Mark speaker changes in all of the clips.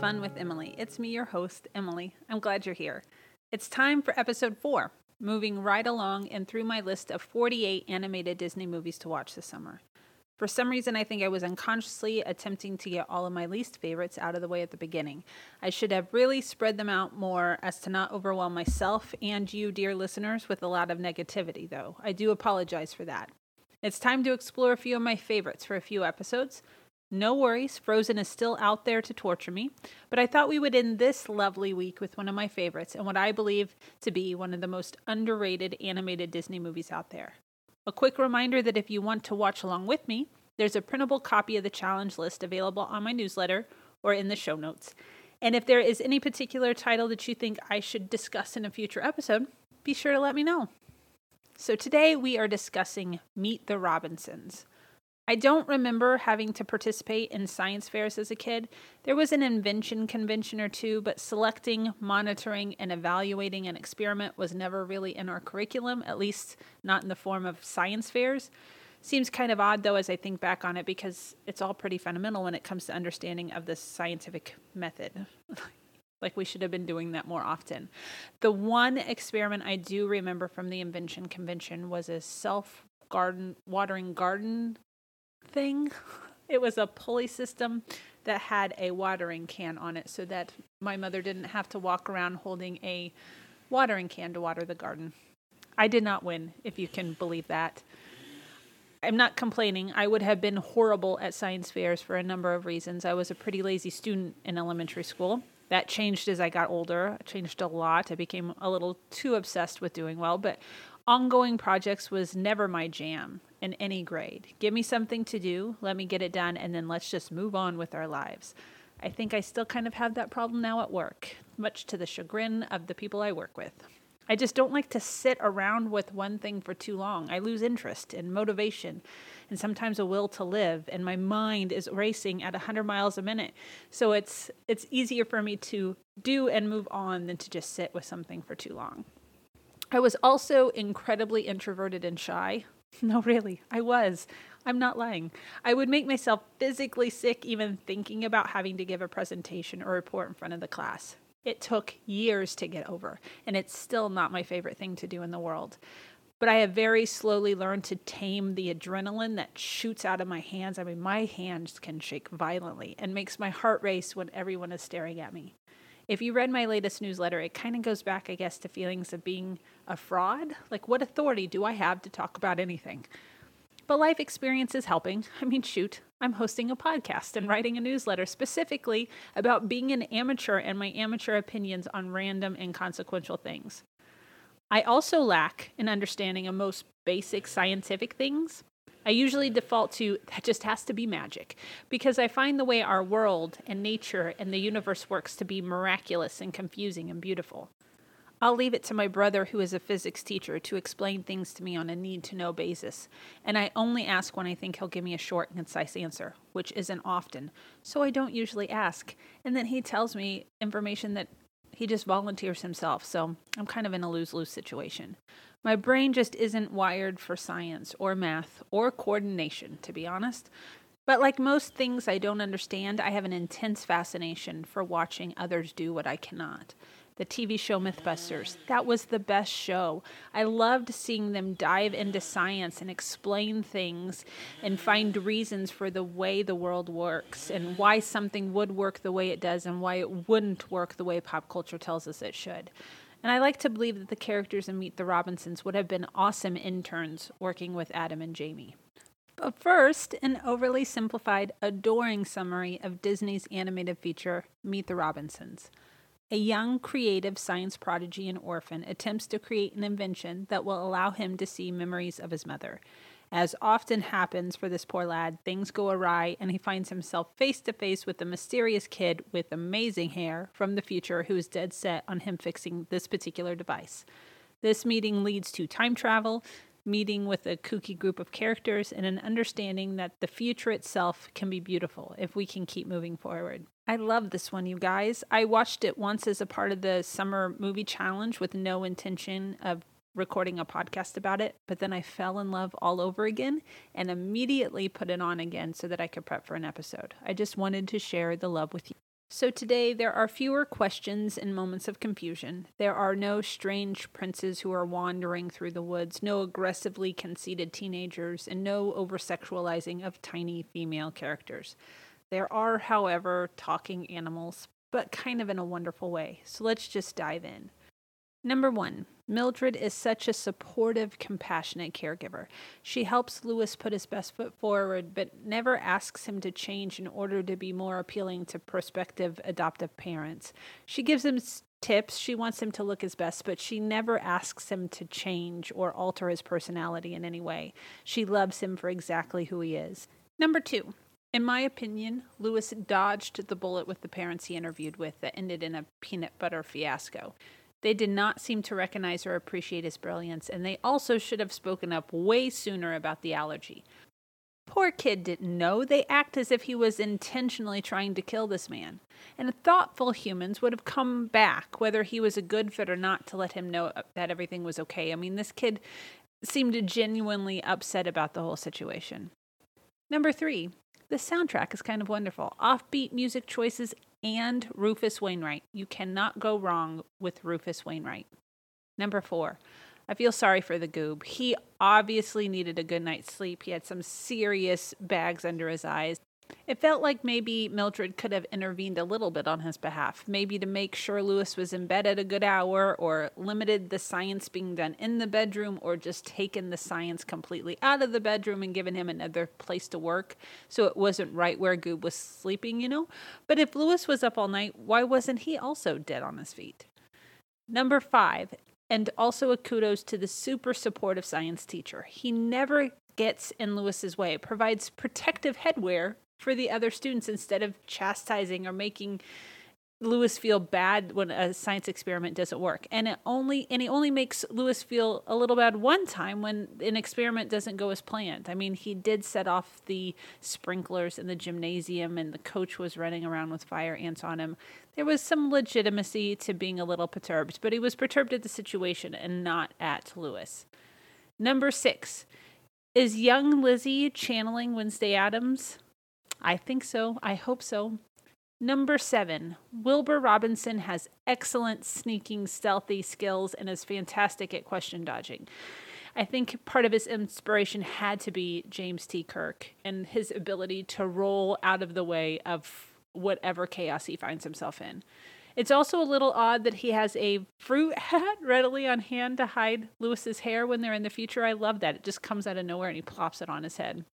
Speaker 1: Fun with Emily. It's me, your host, Emily. I'm glad you're here. It's time for episode four, moving right along and through my list of 48 animated Disney movies to watch this summer. For some reason, I think I was unconsciously attempting to get all of my least favorites out of the way at the beginning. I should have really spread them out more as to not overwhelm myself and you, dear listeners, with a lot of negativity, though. I do apologize for that. It's time to explore a few of my favorites for a few episodes. No worries, Frozen is still out there to torture me, but I thought we would end this lovely week with one of my favorites and what I believe to be one of the most underrated animated Disney movies out there. A quick reminder that if you want to watch along with me, there's a printable copy of the challenge list available on my newsletter or in the show notes. And if there is any particular title that you think I should discuss in a future episode, be sure to let me know. So today we are discussing Meet the Robinsons. I don't remember having to participate in science fairs as a kid. There was an invention convention or two, but selecting, monitoring, and evaluating an experiment was never really in our curriculum, at least not in the form of science fairs. Seems kind of odd though as I think back on it because it's all pretty fundamental when it comes to understanding of the scientific method. like we should have been doing that more often. The one experiment I do remember from the invention convention was a self garden watering garden thing. It was a pulley system that had a watering can on it so that my mother didn't have to walk around holding a watering can to water the garden. I did not win, if you can believe that. I'm not complaining. I would have been horrible at science fairs for a number of reasons. I was a pretty lazy student in elementary school. That changed as I got older. Changed a lot. I became a little too obsessed with doing well, but ongoing projects was never my jam in any grade. Give me something to do, let me get it done, and then let's just move on with our lives. I think I still kind of have that problem now at work, much to the chagrin of the people I work with. I just don't like to sit around with one thing for too long. I lose interest and motivation and sometimes a will to live and my mind is racing at 100 miles a minute. So it's it's easier for me to do and move on than to just sit with something for too long. I was also incredibly introverted and shy. No, really, I was. I'm not lying. I would make myself physically sick even thinking about having to give a presentation or report in front of the class. It took years to get over, and it's still not my favorite thing to do in the world. But I have very slowly learned to tame the adrenaline that shoots out of my hands. I mean, my hands can shake violently and makes my heart race when everyone is staring at me. If you read my latest newsletter, it kind of goes back, I guess, to feelings of being a fraud. Like, what authority do I have to talk about anything? But life experience is helping. I mean, shoot, I'm hosting a podcast and writing a newsletter specifically about being an amateur and my amateur opinions on random inconsequential things. I also lack an understanding of most basic scientific things. I usually default to that just has to be magic because I find the way our world and nature and the universe works to be miraculous and confusing and beautiful. I'll leave it to my brother, who is a physics teacher, to explain things to me on a need to know basis, and I only ask when I think he'll give me a short and concise answer, which isn't often, so I don't usually ask. And then he tells me information that he just volunteers himself, so I'm kind of in a lose lose situation. My brain just isn't wired for science or math or coordination, to be honest. But like most things I don't understand, I have an intense fascination for watching others do what I cannot. The TV show Mythbusters, that was the best show. I loved seeing them dive into science and explain things and find reasons for the way the world works and why something would work the way it does and why it wouldn't work the way pop culture tells us it should. And I like to believe that the characters in Meet the Robinsons would have been awesome interns working with Adam and Jamie. But first, an overly simplified, adoring summary of Disney's animated feature, Meet the Robinsons. A young, creative science prodigy and orphan attempts to create an invention that will allow him to see memories of his mother. As often happens for this poor lad, things go awry and he finds himself face to face with a mysterious kid with amazing hair from the future who is dead set on him fixing this particular device. This meeting leads to time travel, meeting with a kooky group of characters, and an understanding that the future itself can be beautiful if we can keep moving forward. I love this one, you guys. I watched it once as a part of the summer movie challenge with no intention of recording a podcast about it, but then I fell in love all over again and immediately put it on again so that I could prep for an episode. I just wanted to share the love with you. So today there are fewer questions and moments of confusion. There are no strange princes who are wandering through the woods, no aggressively conceited teenagers, and no over sexualizing of tiny female characters. There are, however, talking animals, but kind of in a wonderful way. So let's just dive in. Number one, Mildred is such a supportive, compassionate caregiver. She helps Lewis put his best foot forward, but never asks him to change in order to be more appealing to prospective adoptive parents. She gives him tips. She wants him to look his best, but she never asks him to change or alter his personality in any way. She loves him for exactly who he is. Number two, in my opinion, Lewis dodged the bullet with the parents he interviewed with that ended in a peanut butter fiasco. They did not seem to recognize or appreciate his brilliance, and they also should have spoken up way sooner about the allergy. Poor kid didn't know. They act as if he was intentionally trying to kill this man. And thoughtful humans would have come back, whether he was a good fit or not, to let him know that everything was okay. I mean, this kid seemed genuinely upset about the whole situation. Number three, the soundtrack is kind of wonderful. Offbeat music choices and Rufus Wainwright. You cannot go wrong with Rufus Wainwright. Number four, I feel sorry for the goob. He obviously needed a good night's sleep. He had some serious bags under his eyes. It felt like maybe Mildred could have intervened a little bit on his behalf, maybe to make sure Lewis was in bed at a good hour, or limited the science being done in the bedroom, or just taken the science completely out of the bedroom and given him another place to work so it wasn't right where Goob was sleeping, you know? But if Lewis was up all night, why wasn't he also dead on his feet? Number five, and also a kudos to the super supportive science teacher. He never gets in Lewis's way, provides protective headwear for the other students instead of chastising or making Lewis feel bad when a science experiment doesn't work. And it only and he only makes Lewis feel a little bad one time when an experiment doesn't go as planned. I mean, he did set off the sprinklers in the gymnasium and the coach was running around with fire ants on him. There was some legitimacy to being a little perturbed, but he was perturbed at the situation and not at Lewis. Number 6. Is young Lizzie channeling Wednesday Addams? I think so. I hope so. Number seven, Wilbur Robinson has excellent sneaking, stealthy skills and is fantastic at question dodging. I think part of his inspiration had to be James T. Kirk and his ability to roll out of the way of whatever chaos he finds himself in. It's also a little odd that he has a fruit hat readily on hand to hide Lewis's hair when they're in the future. I love that. It just comes out of nowhere and he plops it on his head.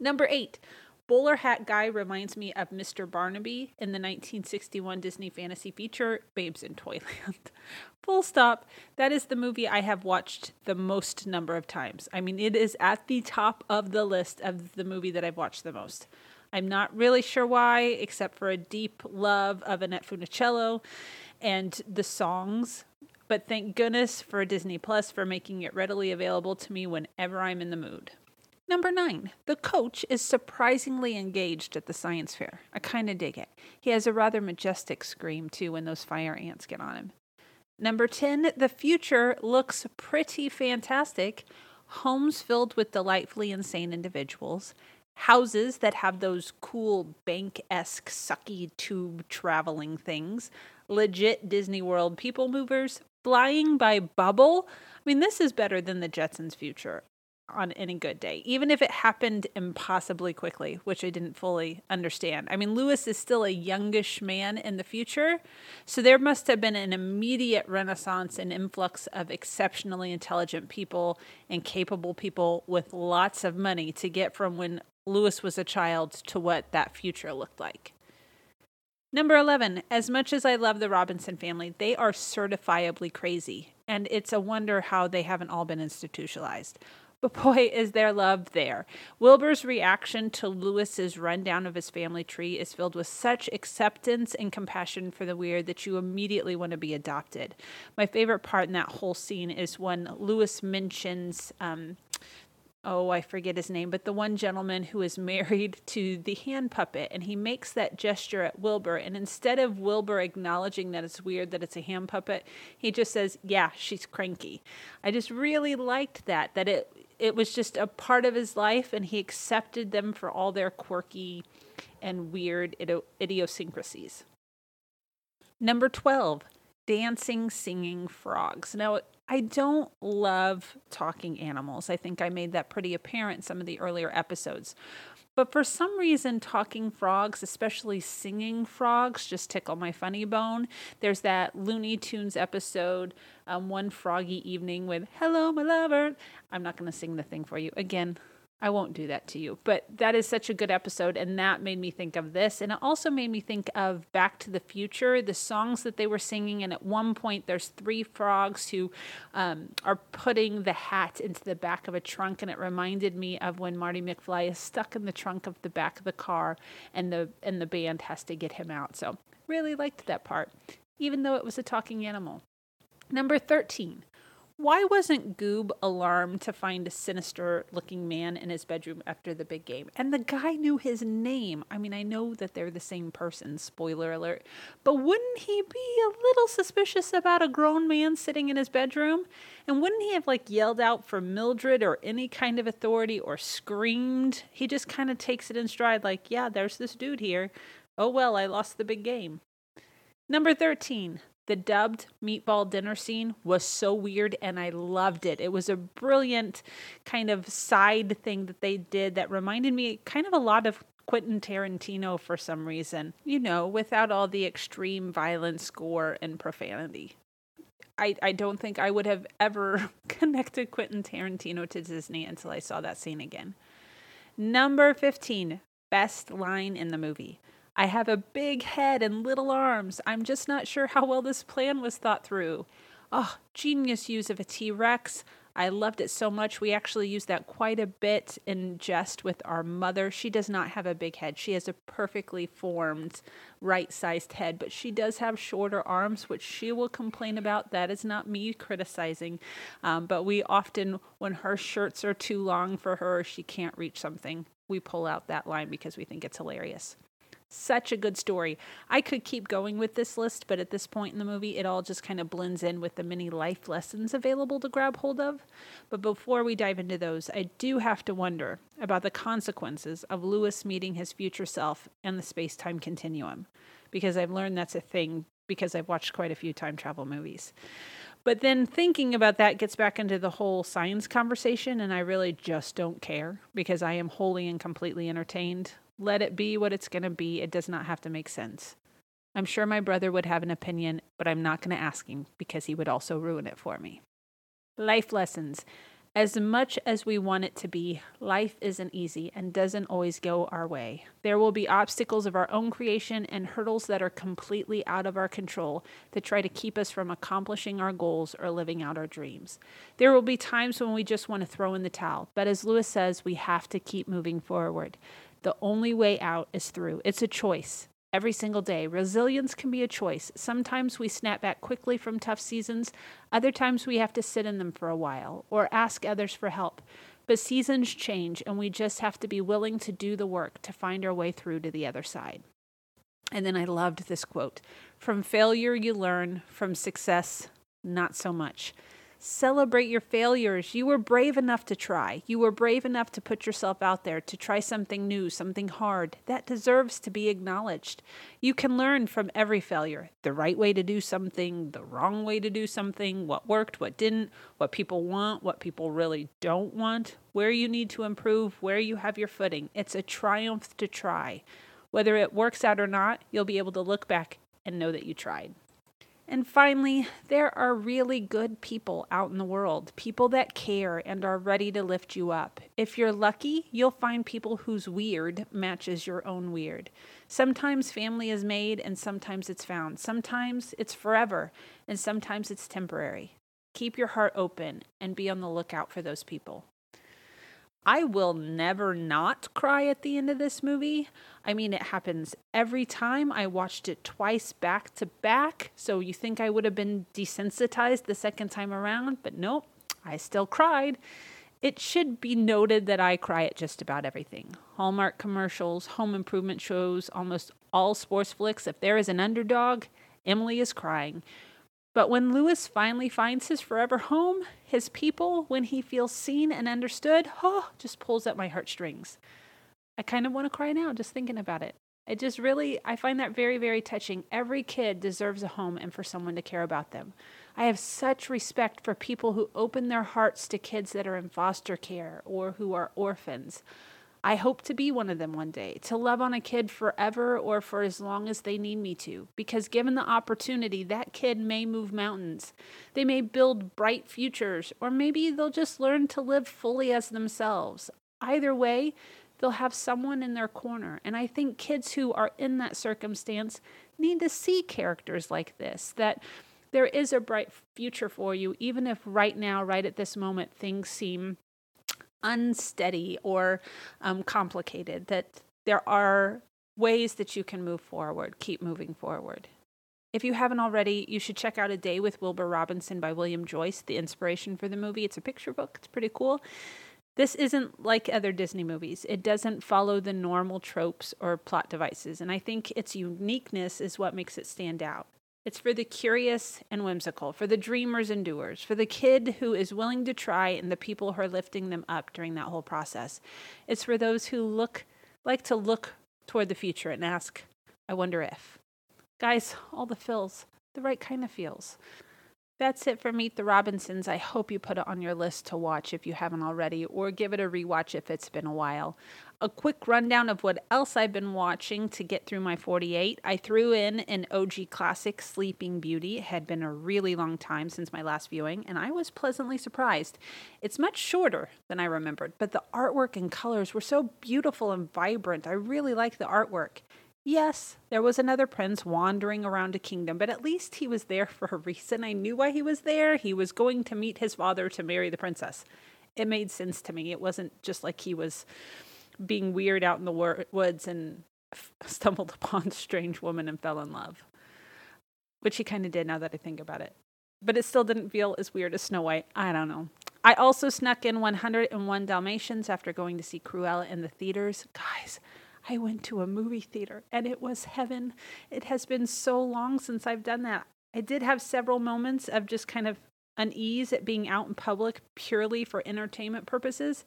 Speaker 1: Number eight, Bowler hat guy reminds me of Mr. Barnaby in the 1961 Disney fantasy feature Babes in Toyland. Full stop. That is the movie I have watched the most number of times. I mean, it is at the top of the list of the movie that I've watched the most. I'm not really sure why, except for a deep love of Annette Funicello and the songs. But thank goodness for Disney Plus for making it readily available to me whenever I'm in the mood. Number nine, the coach is surprisingly engaged at the science fair. I kind of dig it. He has a rather majestic scream, too, when those fire ants get on him. Number 10, the future looks pretty fantastic. Homes filled with delightfully insane individuals, houses that have those cool bank esque sucky tube traveling things, legit Disney World people movers, flying by bubble. I mean, this is better than the Jetsons' future on any good day, even if it happened impossibly quickly, which I didn't fully understand. I mean, Lewis is still a youngish man in the future, so there must have been an immediate renaissance and influx of exceptionally intelligent people and capable people with lots of money to get from when Lewis was a child to what that future looked like. Number 11, as much as I love the Robinson family, they are certifiably crazy, and it's a wonder how they haven't all been institutionalized. But boy, is there love there. Wilbur's reaction to Lewis's rundown of his family tree is filled with such acceptance and compassion for the weird that you immediately want to be adopted. My favorite part in that whole scene is when Lewis mentions. Um, oh, I forget his name, but the one gentleman who is married to the hand puppet, and he makes that gesture at Wilbur. And instead of Wilbur acknowledging that it's weird that it's a hand puppet, he just says, Yeah, she's cranky. I just really liked that, that it it was just a part of his life, and he accepted them for all their quirky and weird idiosyncrasies. Number 12, dancing, singing frogs. Now, I don't love talking animals. I think I made that pretty apparent some of the earlier episodes. But for some reason, talking frogs, especially singing frogs, just tickle my funny bone. There's that Looney Tunes episode, um, One Froggy Evening, with Hello, my lover. I'm not going to sing the thing for you. Again, I won't do that to you. But that is such a good episode, and that made me think of this. And it also made me think of Back to the Future, the songs that they were singing. And at one point, there's three frogs who um, are putting the hat into the back of a trunk. And it reminded me of when Marty McFly is stuck in the trunk of the back of the car, and the and the band has to get him out. So really liked that part, even though it was a talking animal. Number 13. Why wasn't Goob alarmed to find a sinister looking man in his bedroom after the big game? And the guy knew his name. I mean, I know that they're the same person, spoiler alert, but wouldn't he be a little suspicious about a grown man sitting in his bedroom? And wouldn't he have like yelled out for Mildred or any kind of authority or screamed? He just kind of takes it in stride, like, yeah, there's this dude here. Oh well, I lost the big game. Number 13, the dubbed meatball dinner scene was so weird and I loved it. It was a brilliant kind of side thing that they did that reminded me kind of a lot of Quentin Tarantino for some reason, you know, without all the extreme violence, gore, and profanity. I, I don't think I would have ever connected Quentin Tarantino to Disney until I saw that scene again. Number 15, best line in the movie. I have a big head and little arms. I'm just not sure how well this plan was thought through. Oh, genius use of a T Rex. I loved it so much. We actually use that quite a bit in jest with our mother. She does not have a big head. She has a perfectly formed, right sized head, but she does have shorter arms, which she will complain about. That is not me criticizing. Um, but we often, when her shirts are too long for her, or she can't reach something, we pull out that line because we think it's hilarious. Such a good story. I could keep going with this list, but at this point in the movie, it all just kind of blends in with the many life lessons available to grab hold of. But before we dive into those, I do have to wonder about the consequences of Lewis meeting his future self and the space time continuum, because I've learned that's a thing because I've watched quite a few time travel movies. But then thinking about that gets back into the whole science conversation, and I really just don't care because I am wholly and completely entertained let it be what it's going to be. It does not have to make sense. I'm sure my brother would have an opinion, but I'm not going to ask him because he would also ruin it for me. Life lessons. As much as we want it to be, life isn't easy and doesn't always go our way. There will be obstacles of our own creation and hurdles that are completely out of our control that try to keep us from accomplishing our goals or living out our dreams. There will be times when we just want to throw in the towel, but as Lewis says, we have to keep moving forward. The only way out is through. It's a choice every single day. Resilience can be a choice. Sometimes we snap back quickly from tough seasons, other times we have to sit in them for a while or ask others for help. But seasons change, and we just have to be willing to do the work to find our way through to the other side. And then I loved this quote From failure, you learn, from success, not so much. Celebrate your failures. You were brave enough to try. You were brave enough to put yourself out there, to try something new, something hard. That deserves to be acknowledged. You can learn from every failure the right way to do something, the wrong way to do something, what worked, what didn't, what people want, what people really don't want, where you need to improve, where you have your footing. It's a triumph to try. Whether it works out or not, you'll be able to look back and know that you tried. And finally, there are really good people out in the world, people that care and are ready to lift you up. If you're lucky, you'll find people whose weird matches your own weird. Sometimes family is made and sometimes it's found. Sometimes it's forever and sometimes it's temporary. Keep your heart open and be on the lookout for those people. I will never not cry at the end of this movie. I mean, it happens every time. I watched it twice back to back. So you think I would have been desensitized the second time around, but nope, I still cried. It should be noted that I cry at just about everything Hallmark commercials, home improvement shows, almost all sports flicks. If there is an underdog, Emily is crying. But when Lewis finally finds his forever home, his people, when he feels seen and understood, oh, just pulls at my heartstrings. I kind of want to cry now just thinking about it. It just really, I find that very, very touching. Every kid deserves a home and for someone to care about them. I have such respect for people who open their hearts to kids that are in foster care or who are orphans. I hope to be one of them one day, to love on a kid forever or for as long as they need me to. Because given the opportunity, that kid may move mountains. They may build bright futures, or maybe they'll just learn to live fully as themselves. Either way, they'll have someone in their corner. And I think kids who are in that circumstance need to see characters like this that there is a bright future for you, even if right now, right at this moment, things seem unsteady or um, complicated, that there are ways that you can move forward, keep moving forward. If you haven't already, you should check out A Day with Wilbur Robinson by William Joyce, the inspiration for the movie. It's a picture book, it's pretty cool. This isn't like other Disney movies. It doesn't follow the normal tropes or plot devices, and I think its uniqueness is what makes it stand out. It's for the curious and whimsical, for the dreamers and doers, for the kid who is willing to try and the people who are lifting them up during that whole process. It's for those who look like to look toward the future and ask, I wonder if. Guys, all the feels, the right kind of feels. That's it for Meet the Robinsons. I hope you put it on your list to watch if you haven't already, or give it a rewatch if it's been a while a quick rundown of what else I've been watching to get through my 48. I threw in an OG classic, Sleeping Beauty. It had been a really long time since my last viewing, and I was pleasantly surprised. It's much shorter than I remembered, but the artwork and colors were so beautiful and vibrant. I really like the artwork. Yes, there was another prince wandering around a kingdom, but at least he was there for a reason. I knew why he was there. He was going to meet his father to marry the princess. It made sense to me. It wasn't just like he was being weird out in the wor- woods and f- stumbled upon a strange woman and fell in love, which he kind of did now that I think about it. But it still didn't feel as weird as Snow White. I don't know. I also snuck in 101 Dalmatians after going to see Cruella in the theaters. Guys, I went to a movie theater and it was heaven. It has been so long since I've done that. I did have several moments of just kind of unease at being out in public purely for entertainment purposes.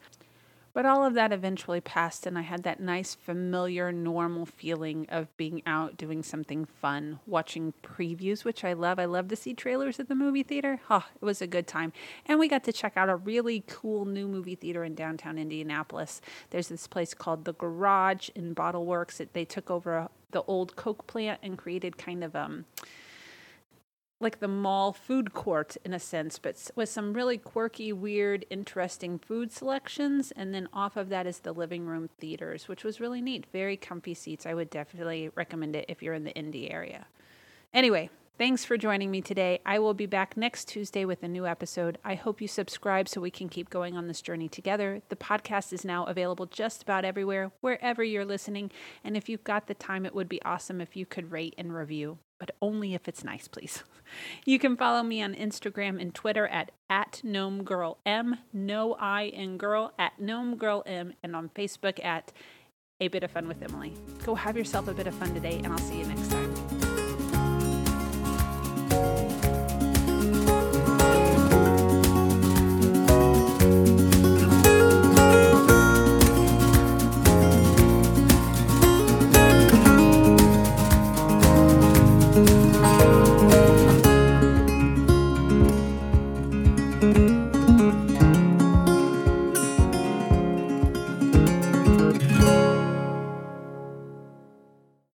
Speaker 1: But all of that eventually passed, and I had that nice, familiar, normal feeling of being out doing something fun, watching previews, which I love. I love to see trailers at the movie theater. Oh, it was a good time. And we got to check out a really cool new movie theater in downtown Indianapolis. There's this place called The Garage in Bottleworks. They took over the old Coke plant and created kind of um like the mall food court in a sense, but with some really quirky, weird, interesting food selections. And then off of that is the living room theaters, which was really neat. Very comfy seats. I would definitely recommend it if you're in the Indy area. Anyway, thanks for joining me today. I will be back next Tuesday with a new episode. I hope you subscribe so we can keep going on this journey together. The podcast is now available just about everywhere, wherever you're listening. And if you've got the time, it would be awesome if you could rate and review but only if it's nice, please. You can follow me on Instagram and Twitter at, at Gnome Girl M, no I in girl, at Gnome Girl M, and on Facebook at A Bit of Fun with Emily. Go have yourself a bit of fun today, and I'll see you next time.